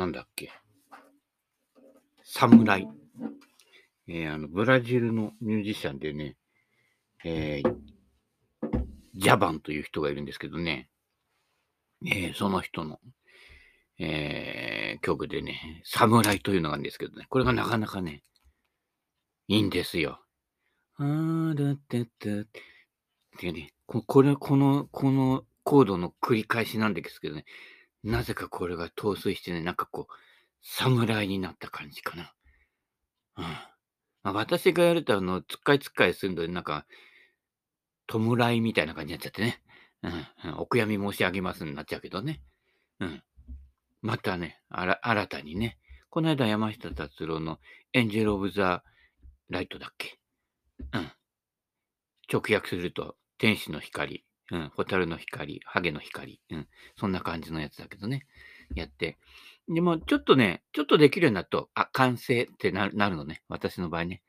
なんだっけ？侍。えー、あの、ブラジルのミュージシャンでね、えー、ジャバンという人がいるんですけどね、えー、その人の、えー、曲でね、侍というのがあるんですけどね、これがなかなかね、いいんですよ。あーだってってってね、ここれ、この、このコードの繰り返しなんですけどね、なぜかこれが陶酔してね、なんかこう、侍になった感じかな。うん。まあ、私がやると、あの、つっかいつっかいするので、なんか、弔いみたいな感じになっちゃってね。うん、お悔やみ申し上げますになっちゃうけどね。うん。またね、新たにね、この間山下達郎のエンジェル・オブ・ザ・ライトだっけうん。直訳すると、天使の光、うん、蛍の光、ハゲの光、うん、そんな感じのやつだけどね、やって。でも、ちょっとね、ちょっとできるようになると、あ、完成ってなるのね、私の場合ね。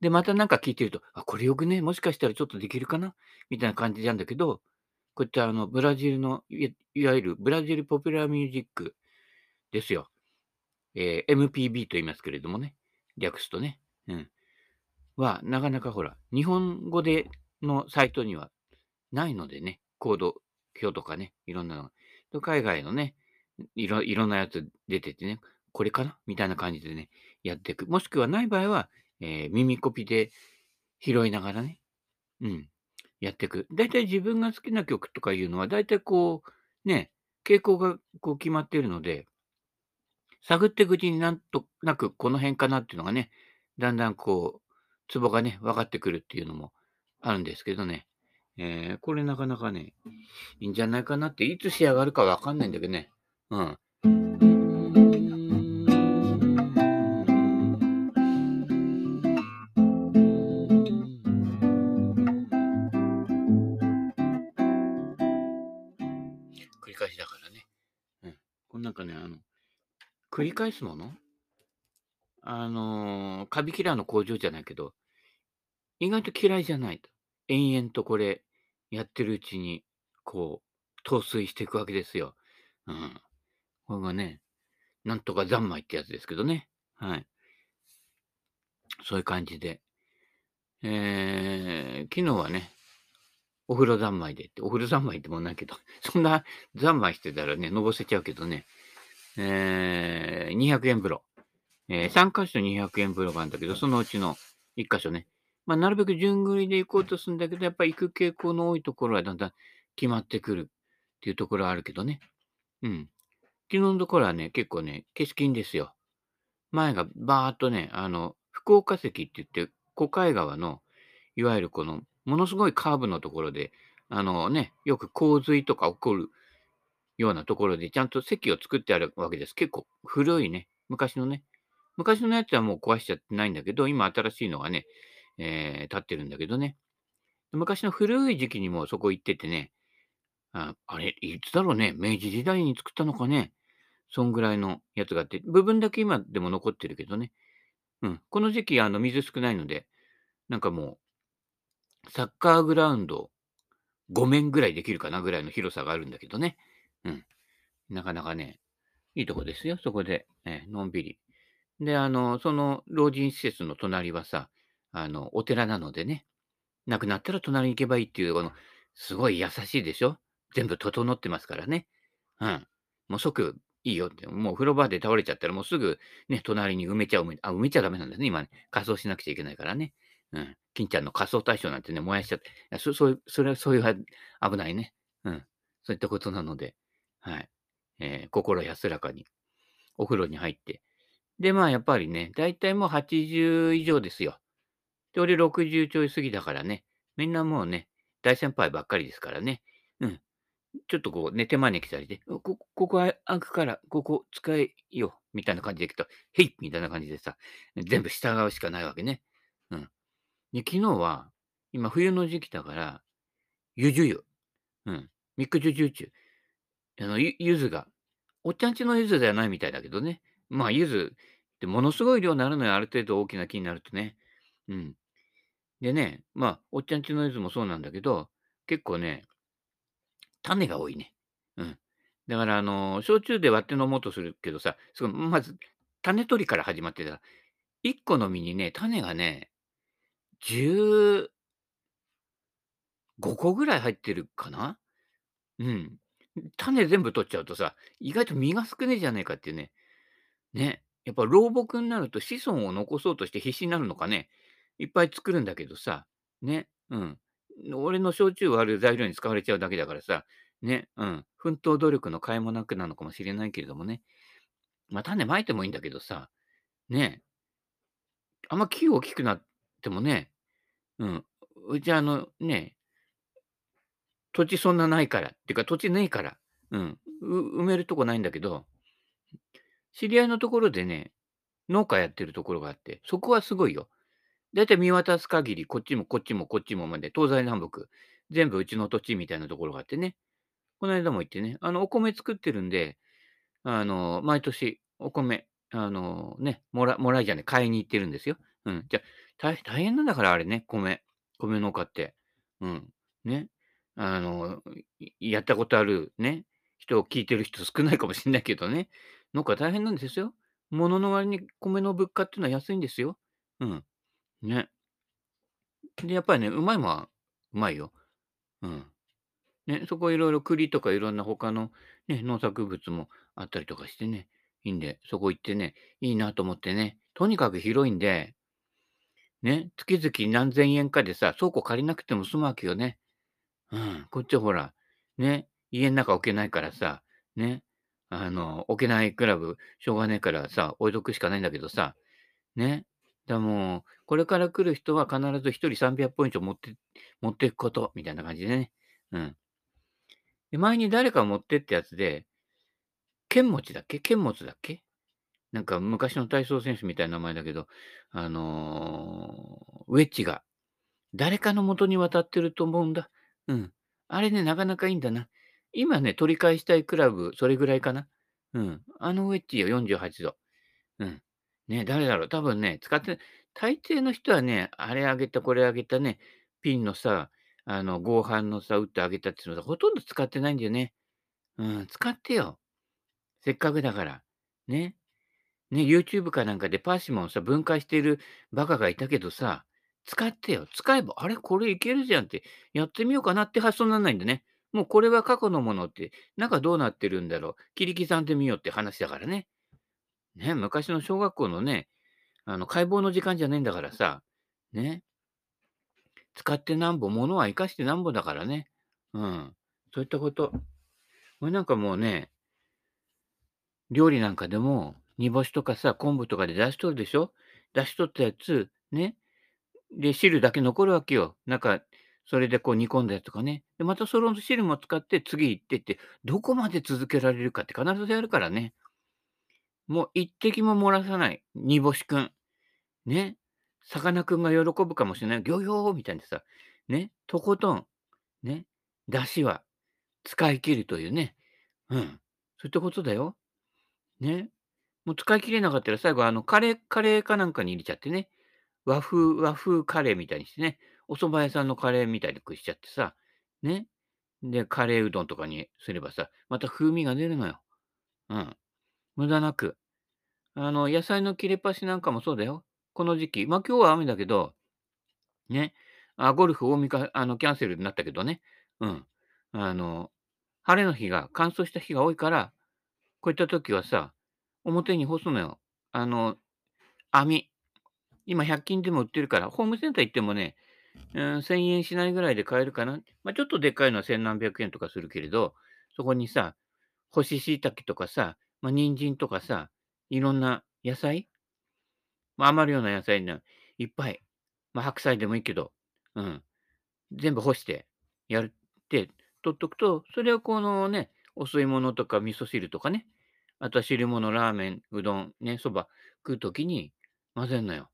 で、またなんか聞いてると、あ、これよくね、もしかしたらちょっとできるかなみたいな感じなんだけど、こういったあの、ブラジルの、いいわゆるブラジルポピュラーミュージックですよ。えー、MPB と言いますけれどもね、略すとね、うん。は、なかなかほら、日本語でのサイトにはないのでね、コード表とかね、いろんなのが。海外のね、いろいろんなやつ出ててね、これかな？みたいな感じでね、やっていく。もしくはない場合は、えー、耳コピで拾いながらね、うん、やっていく。だいたい自分が好きな曲とかいうのは、だいたいこう、ね、傾向がこう決まっているので、探っていくうちになんとなくこの辺かなっていうのがね、だんだんこう、ツボがね、分かってくるっていうのもあるんですけどね。えー、これなかなかね、いいんじゃないかなって、いつ仕上がるかわかんないんだけどね。うん。繰り返すもの？あのー、カビキラーの工場じゃないけど、意外と嫌いじゃないと。延々とこれやってるうちに、こう、陶酔していくわけですよ。うん。これがね、なんとか三昧ってやつですけどね。はい。そういう感じで。えー、昨日はね、お風呂三昧でって、お風呂三昧ってもないけど、そんな三昧してたらね、のぼせちゃうけどね。えー、200円風呂。えー、3箇所200円風呂があるんだけど、そのうちの1箇所ね。まあ、なるべく順繰りで行こうとするんだけど、やっぱり行く傾向の多いところはだんだん決まってくるっていうところはあるけどね。うん。昨日のところはね、結構ね、景色いいんですよ。前がバーっとね、あの、福岡石って言って、小海川の、いわゆるこの、ものすごいカーブのところで、あのね、よく洪水とか起こるようなところで、ちゃんと席を作ってあるわけです。結構古いね、昔のね。昔のやつはもう壊しちゃってないんだけど、今新しいのがね、えー、立ってるんだけどね。昔の古い時期にもそこ行っててね、ああれ、いつだろうね、明治時代に作ったのかね。そんぐらいのやつがあって、部分だけ今でも残ってるけどね。うん。この時期、あの、水少ないので、なんかもう、サッカーグラウンド5面ぐらいできるかなぐらいの広さがあるんだけどね。うん。なかなかね、いいとこですよ、そこで。えのんびり。で、あの、その老人施設の隣はさ、あの、お寺なのでね、亡くなったら隣に行けばいいっていう、この、すごい優しいでしょ？全部整ってますからね。うん。もう即いいよって。もう風呂場で倒れちゃったらもうすぐね、隣に埋めちゃう。あ、埋めちゃダメなんだね。今ね、仮装しなくちゃいけないからね。うん。金ちゃんの仮装対象なんてね、燃やしちゃって。そそういう、それはそういう危ないね。うん。そういったことなので。はい。えー、心安らかにお風呂に入って。で、まあやっぱりね、だいたいもう80以上ですよ。で、俺60ちょい過ぎだからね、みんなもうね、大先輩ばっかりですからね。うん。ちょっとこう、寝手招きされて、こここ開くから、ここ使えよ、みたいな感じで行くと、へいみたいな感じでさ、全部従うしかないわけね。うん。で、昨日は、今冬の時期だから、ゆじゅ湯。うん。ミックジュジュチュ。あの、ゆゆずが、おっちゃんちのゆずではないみたいだけどね。まあ、ゆずってものすごい量になるのよ。ある程度大きな木になるとね。うん。でね、まあ、おっちゃんちのゆずもそうなんだけど、結構ね、種が多いね。うん。だからあの、焼酎で割って飲もうとするけどさ、すごいまず、種取りから始まってさ、1個の実にね、種がね、15個ぐらい入ってるかな？うん。種全部取っちゃうとさ、意外と実が少ねえじゃねえかっていうね。ね。やっぱ老木になると子孫を残そうとして必死になるのかね。いっぱい作るんだけどさ、ね、うん。俺の焼酎割る材料に使われちゃうだけだからさ、ね、うん。奮闘努力の甲斐もなくなのかもしれないけれどもね。まあ、種まいてもいいんだけどさ、ね。あんま木大きくなってもね、うん。うちあの、ね、土地そんなないから、っていうか土地ねえから、うん。埋めるとこないんだけど、知り合いのところでね、農家やってるところがあって、そこはすごいよ。だいたい見渡す限り、こっちもこっちもこっちもまで、東西南北、全部うちの土地みたいなところがあってね。この間も行ってね、あの、お米作ってるんで、あの、毎年お米、あの、ね、もらもらいじゃね買いに行ってるんですよ。うん。じゃ、大大変なんだからあれね、米米農家って。うん。ね。あの、やったことあるね、人を聞いてる人少ないかもしんないけどね、農家大変なんですよ。物の割に米の物価っていうのは安いんですよ。うん。ね。で、やっぱりね、うまいもんはうまいよ。うん。ね、そこいろいろ栗とかいろんな他のね、農作物もあったりとかしてね、いいんで、そこ行ってね、いいなと思ってね、とにかく広いんで、ね、月々何千円かでさ、倉庫借りなくても済むわけよね。うん、こっちほら、ね、家ん中置けないからさ、ね、あの、置けないクラブ、しょうがねえからさ、置いとくしかないんだけどさ、ね。だも、これから来る人は必ず1人300ポイント持って持っていくこと、みたいな感じでね。うん。で、前に誰か持ってってやつで、剣持だっけ？剣持だっけ？なんか昔の体操選手みたいな名前だけど、あの、ウェッジが誰かの元に渡ってると思うんだ。うん。あれね、なかなかいいんだな。今ね、取り返したいクラブ、それぐらいかな。うん。あのウェッジよ、48度。うん。ね、誰だろう。多分ね、使って、大抵の人はね、あれあげた、これあげたね、ピンのさ、あの、合板のさ、打ってあげたっていうのさほとんど使ってないんだよね。うん、使ってよ。せっかくだから。ね。ね、YouTube かなんかでパーシモンさ、分解しているバカがいたけどさ、使ってよ。使えば、あれこれいけるじゃんって、やってみようかなって発想になんないんだね。もうこれは過去のものって、中どうなってるんだろう。切り刻んでみようって話だからね。ね、昔の小学校のね、あの、解剖の時間じゃねえんだからさ、ね。使ってなんぼ、物は生かしてなんぼだからね。うん。そういったこと。これなんかもうね、料理なんかでも、煮干しとかさ、昆布とかで出しとるでしょ？出しとったやつ、ね。で、汁だけ残るわけよ。なんか、それでこう煮込んだやつとかね。で、またその汁も使って次行ってって、どこまで続けられるかって必ずやるからね。もう一滴も漏らさない。煮干しくん。ね。さかなクンが喜ぶかもしれない。ギョギョーみたいにさ。ね。とことん。ね。出汁は使い切るというね。うん。そういったことだよ。ね。もう使い切れなかったら最後、あの、カレー、カレーかなんかに入れちゃってね。和風、和風カレーみたいにしてね。お蕎麦屋さんのカレーみたいにしちゃってさ。ね。で、カレーうどんとかにすればさ、また風味が出るのよ。うん。無駄なく。あの、野菜の切れ端なんかもそうだよ。この時期。まあ、今日は雨だけど、ね。あ、ゴルフ大見かあの、キャンセルになったけどね。うん。あの、晴れの日が、乾燥した日が多いから、こういった時はさ、表に干すのよ。あの、網。今100均でも売ってるから、ホームセンター行ってもね、うん、1000円しないぐらいで買えるかな。まあ、ちょっとでっかいのは千何百円とかするけれど、そこにさ、干し椎茸とかさ、まあ、人参とかさ、いろんな野菜？ま、余るような野菜ね、いっぱい。まあ、白菜でもいいけど、うん。全部干してやるって取っとくと、それをこのね、お吸い物とか味噌汁とかね、あとは汁物、ラーメン、うどん、ね、そば食う時に混ぜんのよ。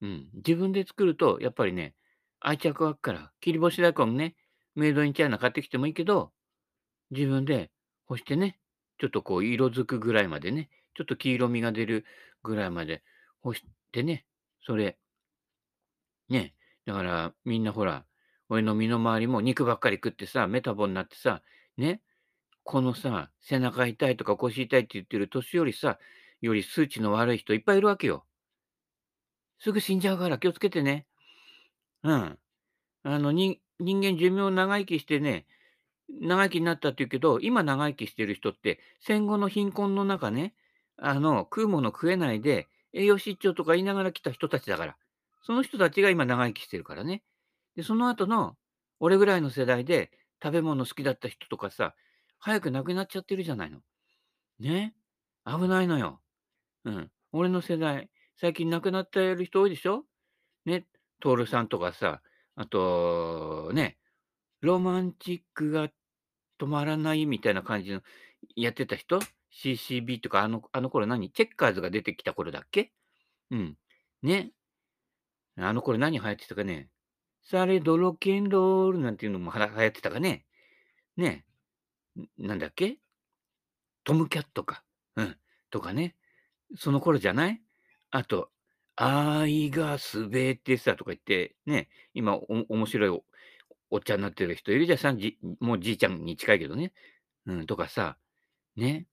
うん。自分で作るとやっぱりね、愛着湧くから、切り干し大根ね、メイドインチャイナ買ってきてもいいけど、自分で干してね、ちょっとこう色づくぐらいまでね、ちょっと黄色みが出るぐらいまで干してね、それ、ね、だからみんなほら、俺の身の回りも肉ばっかり食ってさ、メタボになってさ、ね、このさ、背中痛いとか腰痛いって言ってる年寄りさ、より数値の悪い人いっぱいいるわけよ。すぐ死んじゃうから気をつけてね。うん。あの、人間寿命長生きしてね、長生きになったって言うけど、今長生きしてる人って、戦後の貧困の中ね、あの、食うもの食えないで、栄養失調とか言いながら来た人たちだから。その人たちが今長生きしてるからね。で、その後の、俺ぐらいの世代で食べ物好きだった人とかさ、早く亡くなっちゃってるじゃないの。ね？危ないのよ。うん。俺の世代、最近亡くなってる人多いでしょ？ね？徹さんとかさ、あと、ね、ロマンチックが止まらないみたいな感じのやってた人？?CCB とか、あの、あの頃何？チェッカーズが出てきた頃だっけ？うん。ね。あの頃何流行ってたかね。サレドロケンロールなんていうのも流行ってたかね。ね。なんだっけ？トムキャットか。うん。とかね。その頃じゃない？あと、愛がすべてさとか言って、ね、今お面白いおおっちゃんになってる人いるじゃんさん、じもうじいちゃんに近いけどね。うん、とかさ、ね。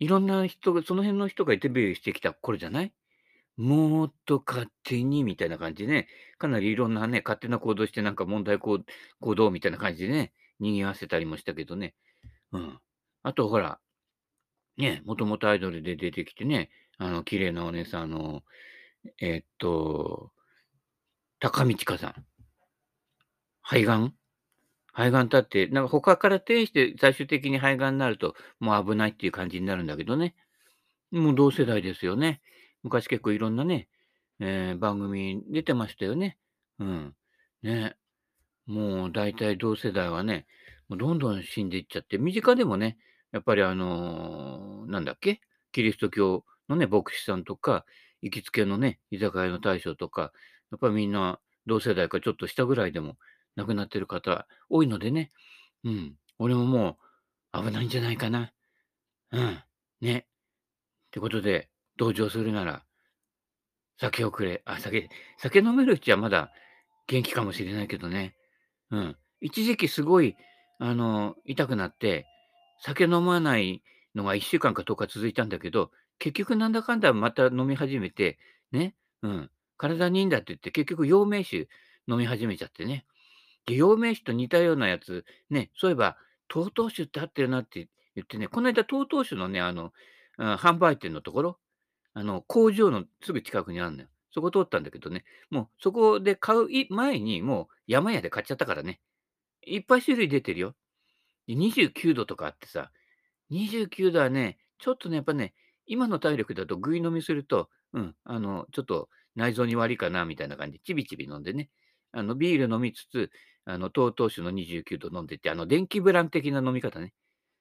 いろんな人が、その辺の人がデビューしてきた頃じゃない？もっと勝手にみたいな感じでね、かなりいろんなね、勝手な行動してなんか問題行行動みたいな感じでね、賑わせたりもしたけどね。うん。あとほら、ね、もともとアイドルで出てきてね、あの、綺麗なお姉さん、あの、えっと、高道香さん。肺がん？肺がん立って、なんか他から転して最終的に肺がんになると、もう危ないっていう感じになるんだけどね。もう同世代ですよね。昔結構いろんなね、えー、番組出てましたよね。うん。ね。もう大体同世代はね、もうどんどん死んでいっちゃって、身近でもね、やっぱりあのーなんだっけ？キリスト教のね、牧師さんとか、行きつけのね、居酒屋の大将とか、やっぱりみんな同世代かちょっと下ぐらいでも亡くなってる方多いのでね、うん。俺ももう危ないんじゃないかな。うん。ね。ってことで、同情するなら、酒をくれ。あ、酒、酒飲めるうちはまだ元気かもしれないけどね。うん。一時期すごい、あの、痛くなって、酒飲まないのが1週間か10日続いたんだけど、結局なんだかんだまた飲み始めて、ね、うん。体にいいんだって言って、結局陽明酒飲み始めちゃってね。で、陽明酒と似たようなやつ、ね、そういえば、TOTO 酒ってあってるなって言ってね、この間 TOTO 酒のね、あの、販売店のところ、あの、工場のすぐ近くにあるのよ。そこ通ったんだけどね、もうそこで買う前にもう山屋で買っちゃったからね。いっぱい種類出てるよ。で29度とかあってさ、29度はね、ちょっとね、やっぱね、今の体力だとぐい飲みすると、うん、あの、ちょっと内臓に悪いかなみたいな感じで、ちびちび飲んでね、あの、ビール飲みつつ、あの、TOTO 酒の29度飲んでて、あの、電気ブラン的な飲み方ね。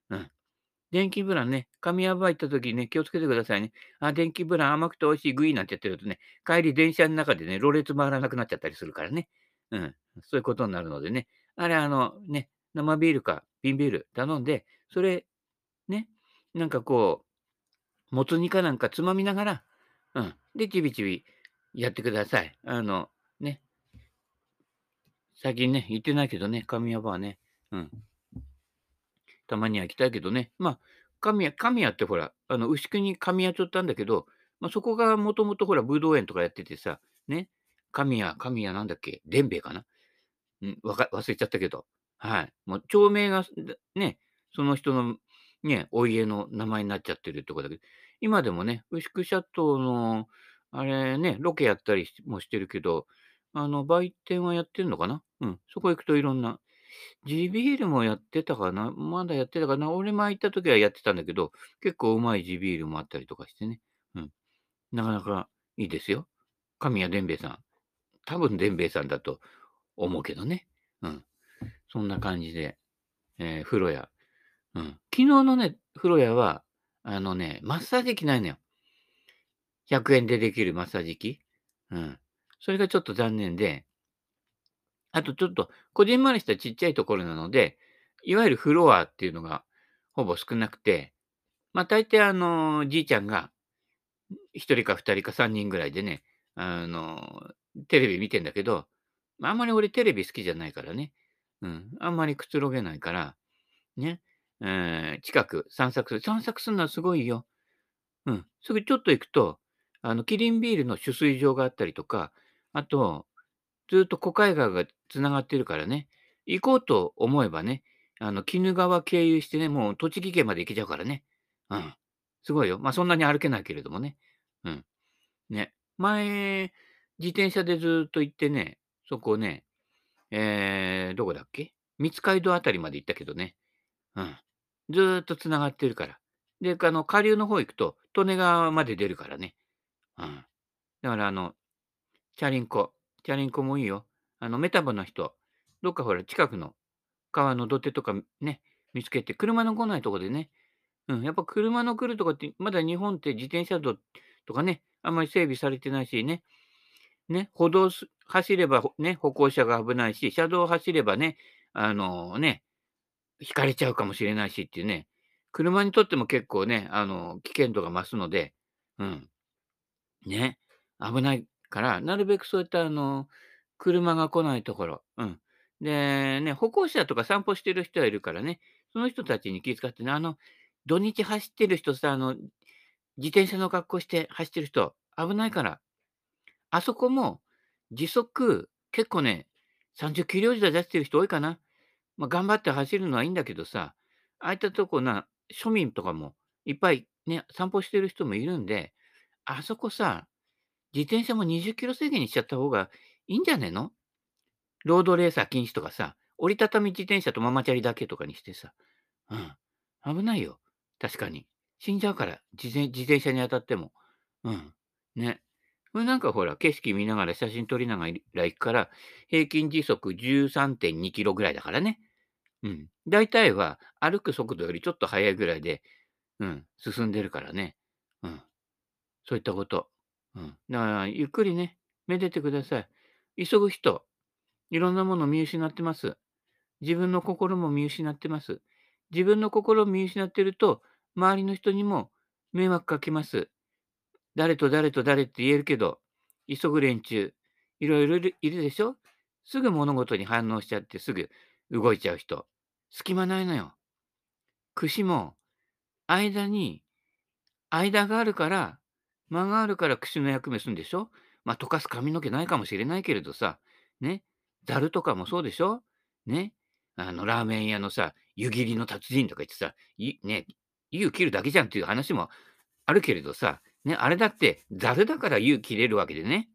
うん。電気ブランね、神谷バー行った時にね、気をつけてくださいね。あ、電気ブラン甘くて美味しいグイーなんてやってるとね、帰り電車の中でね、ろれつ回らなくなっちゃったりするからね。うん。そういうことになるのでね。あれ、あの、ね、生ビールか瓶ビール頼んで、それ、ね、なんかこう、もつ煮かなんかつまみながら、うん。で、ちびちびやってください。あの、最近ね、行ってないけどね、神谷バーね。うん。たまには行きたいけどね。まあ、神谷、神谷ってほら、あの、牛久に神谷町ってあるんだけど、まあ、そこがもともとほら、武道園とかやっててさ、ね。神谷、神谷なんだっけ？伝兵衛かな？うん、わか、忘れちゃったけど。はい。もう、町名が、ね、その人の、ね、お家の名前になっちゃってるってことだけど、今でもね、牛久シャトーの、あれね、ロケやったりもしてるけど、あの、売店はやってるのかな？うん。そこ行くといろんな地ビールもやってたかな？まだやってたかな？俺前行った時はやってたんだけど、結構うまい地ビールもあったりとかしてね。うん。なかなかいいですよ。神谷伝兵衛さん。多分伝兵衛さんだと思うけどね。うん。そんな感じで、えー、風呂屋。うん。昨日のね、風呂屋は、あのね、マッサージ機ないのよ。100円でできるマッサージ機。うん。それがちょっと残念で、あとちょっと、こじんまりしたちっちゃいところなので、いわゆるフロアっていうのがほぼ少なくて、まあ大抵あの、じいちゃんが、1人か2人か3人ぐらいでね、あの、テレビ見てんだけど、あんまり俺テレビ好きじゃないからね。うん。あんまりくつろげないから、ね。えー近く散策する。散策するのはすごいよ。うん。すぐちょっと行くと、あの、キリンビールの取水場があったりとか、あと、ずっと小海岸がつながってるからね、行こうと思えばね、あの、鬼怒川経由してね、もう栃木県まで行けちゃうからね。うん。すごいよ。まあ、そんなに歩けないけれどもね。うん。ね。前、自転車でずっと行ってね、そこね、えー、どこだっけ？三街道あたりまで行ったけどね。うん。ずーっと繋がってるから。で、あの、下流の方行くと、利根川まで出るからね。うん。だから、あの、チャリンコ。チャリンコもいいよ。あの、メタボの人、どっかほら、近くの川の土手とかね、見つけて、車の来ないとこでね、うん、やっぱ車の来るとこって、まだ日本って自転車道とかね、あんまり整備されてないしね、ね、歩道走ればね、歩行者が危ないし、車道走ればね、あのね、引かれちゃうかもしれないしっていうね、車にとっても結構ね、あの、危険度が増すので、うん、ね、危ない。から、なるべくそういったあの、車が来ないところ、うん。で、ね、歩行者とか散歩してる人はいるからね、その人たちに気遣ってね、あの、土日走ってる人さ、あの、自転車の格好して走ってる人、危ないから、あそこも時速、結構ね、30キロ以上出してる人多いかな。まあ、頑張って走るのはいいんだけどさ、ああいったとこな、庶民とかもいっぱいね、散歩してる人もいるんで、あそこさ、自転車も20キロ制限にしちゃった方がいいんじゃねえの？ロードレーサー禁止とかさ、折りたたみ自転車とママチャリだけとかにしてさ、うん、危ないよ。確かに。死んじゃうから、自転自転車に当たっても。うん。ね。これなんかほら、景色見ながら写真撮りながら行くから、平均時速13.2キロぐらいだからね。うん。大体は歩く速度よりちょっと速いぐらいで、うん、進んでるからね。うん。そういったこと。うん。だから、ゆっくりね、めでてください。急ぐ人、いろんなもの見失ってます。自分の心も見失ってます。自分の心を見失ってると、周りの人にも迷惑かけます。誰と誰と誰って言えるけど、急ぐ連中、いろいろいるでしょ？すぐ物事に反応しちゃってすぐ動いちゃう人。隙間ないのよ。串も、間に、間があるから、間があるから串の役目するんでしょ？まあ、溶かす髪の毛ないかもしれないけれどさ、ね、ざるとかもそうでしょ？ね、あの、ラーメン屋のさ、湯切りの達人とか言ってさ、ね、湯切るだけじゃんっていう話もあるけれどさ、ね、あれだってざるだから湯切れるわけでね。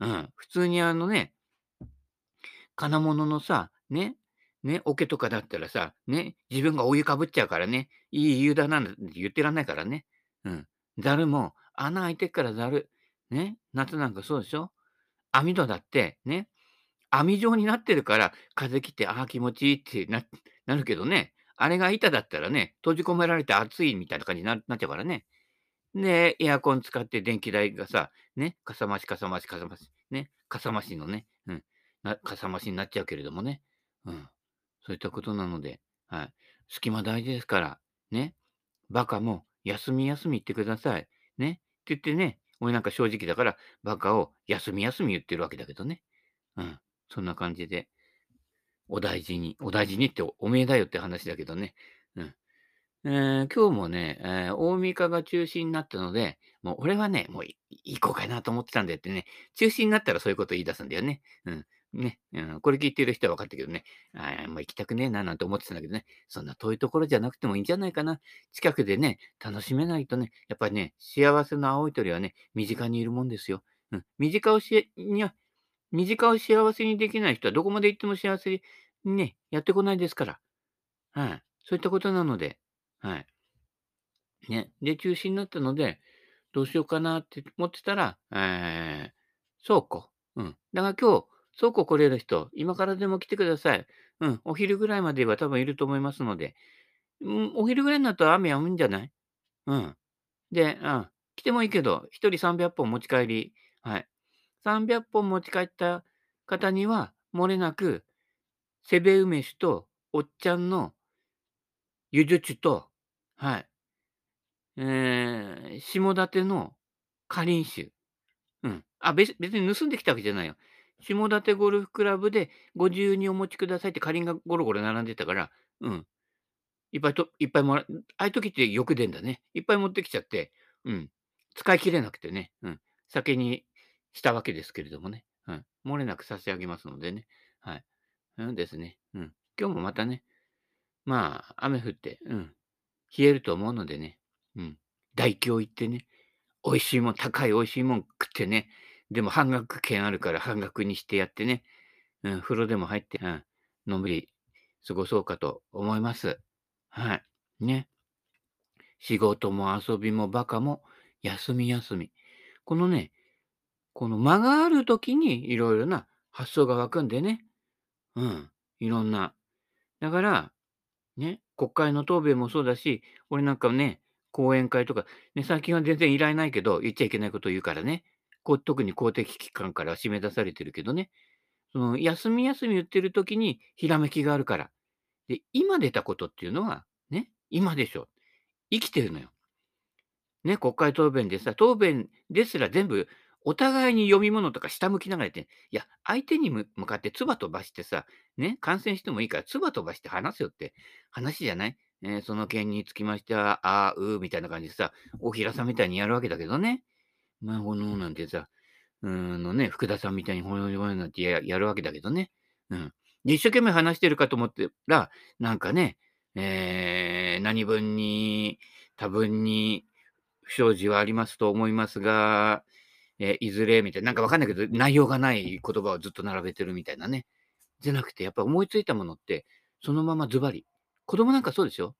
うん、普通にあのね、金物のさ、ね、ね、桶とかだったらさ、ね、自分がお湯かぶっちゃうからね、いい湯だなんて言ってらんないからね。うん。ざるも穴開いてっからざる。ね、夏なんかそうでしょ？網戸だって、ね、網状になってるから風切って、ああ、気持ちいいってななるけどね、あれが板だったらね、閉じ込められて暑いみたいな感じにななっちゃうからね。で、エアコン使って電気代がさ、ね、かさ増しかさ増しかさ増し、ね、かさ増しのね、うん、なかさ増しになっちゃうけれどもね。うん。そういったことなので、はい。隙間大事ですから、ね。バカも休み休み言ってください。ね。って言ってね、俺なんか正直だから、バカを休み休み言ってるわけだけどね。うん。そんな感じで、お大事に、お大事にっておめえだよって話だけどね。うん。えー今日もね、えー大三日が中止になったので、もう俺はね、もう行こうかなと思ってたんだよってね、中止になったらそういうこと言い出すんだよね。うん。ね、うん、これ聞いてる人は分かったけどね、あーもう行きたくねえななんて思ってたんだけどね、そんな遠いところじゃなくてもいいんじゃないかな。近くでね、楽しめないとね、やっぱりね、幸せの青い鳥はね、身近にいるもんですよ。うん。身近をし、にゃ、身近を幸せにできない人はどこまで行っても幸せにね、やってこないですから。はい。そういったことなので、はい。ね。で、中止になったので、どうしようかなって思ってたら、えー、倉庫。うん。だから今日、倉庫来れる人、今からでも来てください。うん。お昼ぐらいまでは多分いると思いますので、うん、お昼ぐらいになると雨やむんじゃない？うん。で、うん。来てもいいけど、一人300本持ち帰り。はい。300本持ち帰った方には、漏れなく、セベ梅酒と、おっちゃんの、ゆず酒と、はい。えー、下館のかりん酒。うん。あ、別に盗んできたわけじゃないよ。下館ゴルフクラブでご自由にお持ちくださいってかりんがゴロゴロ並んでたから、うん。いっぱいと、いっぱいもらうああいう時ってよく出んだね。いっぱい持ってきちゃって、うん。使い切れなくてね、うん。酒にしたわけですけれどもね。うん。漏れなく差し上げますのでね。はい。うんですね。うん。今日もまたね、まあ、雨降って、うん。冷えると思うのでね。うん。大京行ってね、美味しいもん、高い美味しいもん食ってね。でも半額券あるから半額にしてやってね。うん。風呂でも入って、うん。のんびり過ごそうかと思います。はい。ね。仕事も遊びもバカも休み休み。このね、この間がある時にいろいろな発想が湧くんでね。うん。いろんな。だから、ね、国会の答弁もそうだし、俺なんかね、講演会とか、ね、最近は全然依頼ないけど、言っちゃいけないことを言うからね。こう特に公的機関から締め出されてるけどね。その休み休み言ってる時にひらめきがあるから。で、今出たことっていうのは、ね、今でしょ。生きてるのよ。ね、国会答弁でさ、答弁ですら全部お互いに読み物とか下向きながら言って、いや、相手に向かって唾飛ばしてさ、ね、感染してもいいから唾飛ばして話すよって話じゃないえー、その件につきましては、あー、うーみたいな感じでさ、大平さんみたいにやるわけだけどね。まあ、ほのなんてさ、うんのね、福田さんみたいにほのほのなんてややるわけだけどね。うん。で、一生懸命話してるかと思ってら、なんかね、えー、何分に、多分に不祥事はありますと思いますが、えー、いずれみたいな、なんかわかんないけど、内容がない言葉をずっと並べてるみたいなね。じゃなくて、やっぱ思いついたものって、そのままズバリ。子供なんかそうでしょ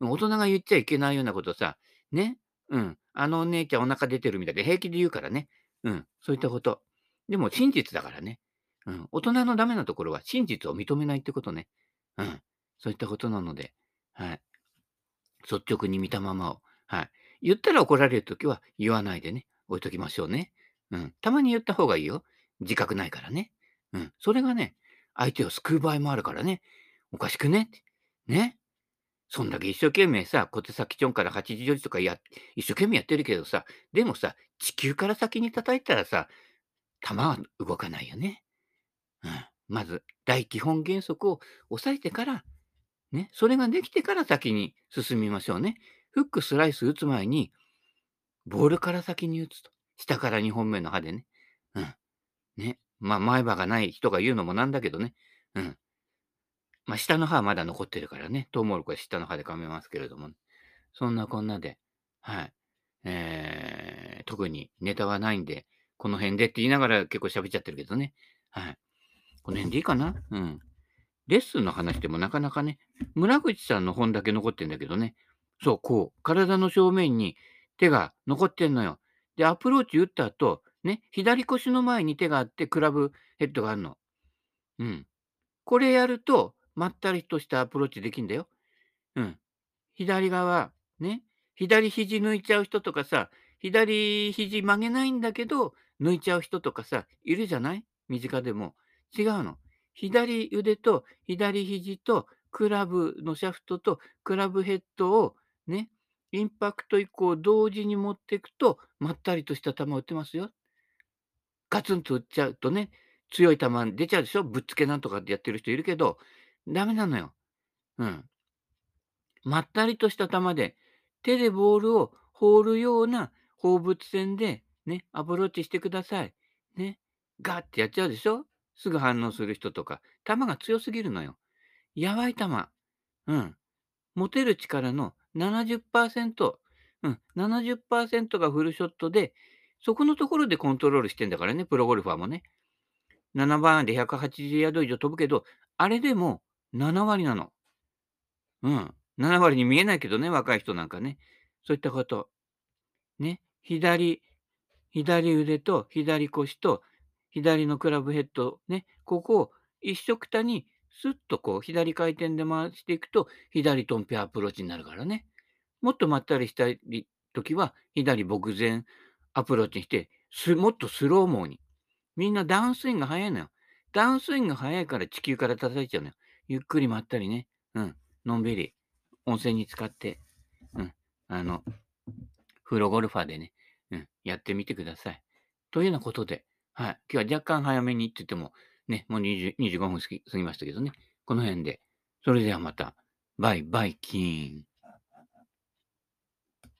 大人が言っちゃいけないようなことさ、ね、うん、あのお姉ちゃんお腹出てるみたいで平気で言うからね。うん、そういったこと。でも真実だからね。うん、大人のダメなところは真実を認めないってことね。うん、そういったことなので、はい。率直に見たままを、はい。言ったら怒られるときは言わないでね、置いときましょうね。うん。たまに言った方がいいよ。自覚ないからね。うん。それがね、相手を救う場合もあるからね。おかしくねね。そんだけ一生懸命さ、小手先ちょんから八時4時とかや、一生懸命やってるけどさ、でもさ、地球から先に叩いたらさ、弾は動かないよね。うん。まず、大基本原則を押さえてから、ね、それができてから先に進みましょうね。フックスライス打つ前に、ボールから先に打つと。下から2本目の歯でね。うん。ね。まあ、前歯がない人が言うのもなんだけどね。うん。まあ、下の歯はまだ残ってるからね。トウモロコシ下の歯で噛めますけれども、そんなこんなで、はい。えー、特にネタはないんで、この辺でって言いながら結構喋っちゃってるけどね。はい。この辺でいいかな？うん。レッスンの話でもなかなかね、村口さんの本だけ残ってんだけどね。そう、こう、体の正面に手が残ってんのよ。で、アプローチ打った後、ね、左腰の前に手があって、クラブヘッドがあるの。うん。これやると、まったりとしたアプローチできんだよ。うん。左側、ね。左肘抜いちゃう人とかさ、左肘曲げないんだけど、抜いちゃう人とかさ、いるじゃない？身近でも。違うの。左腕と左肘とクラブのシャフトとクラブヘッドをね、インパクト以降同時に持っていくと、まったりとした球を打ってますよ。ガツンと打っちゃうとね、強い球出ちゃうでしょ？ぶっつけなんとかってやってる人いるけど、ダメなのよ。うん。まったりとした球で、手でボールを放るような放物線で、ね、アプローチしてください。ね。ガッてやっちゃうでしょ？すぐ反応する人とか。球が強すぎるのよ。やばい球。うん。持てる力の70%、うん、70%がフルショットで、そこのところでコントロールしてんだからね、プロゴルファーもね。7番で180ヤード以上飛ぶけど、あれでも7割なの。うん。7割に見えないけどね、若い人なんかね。そういったこと。ね。左、左腕と左腰と左のクラブヘッド、ね。ここを一緒くたにスッとこう左回転で回していくと左トンピアアプローチになるからね。もっとまったりしたい時は左牧前アプローチにしてもっとスローモーに。みんなダウンスイングが早いのよ。ダウンスイング早いから地球から叩いちゃうのよ。ゆっくりまったりね。うん。のんびり。温泉に浸かって。うん。あの、風呂ゴルファーでね。うん。やってみてください。というようなことで、はい。今日は若干早めにって言っても、ね、もう25分過ぎましたけどね。この辺で。それではまた。バイ、バイキーン。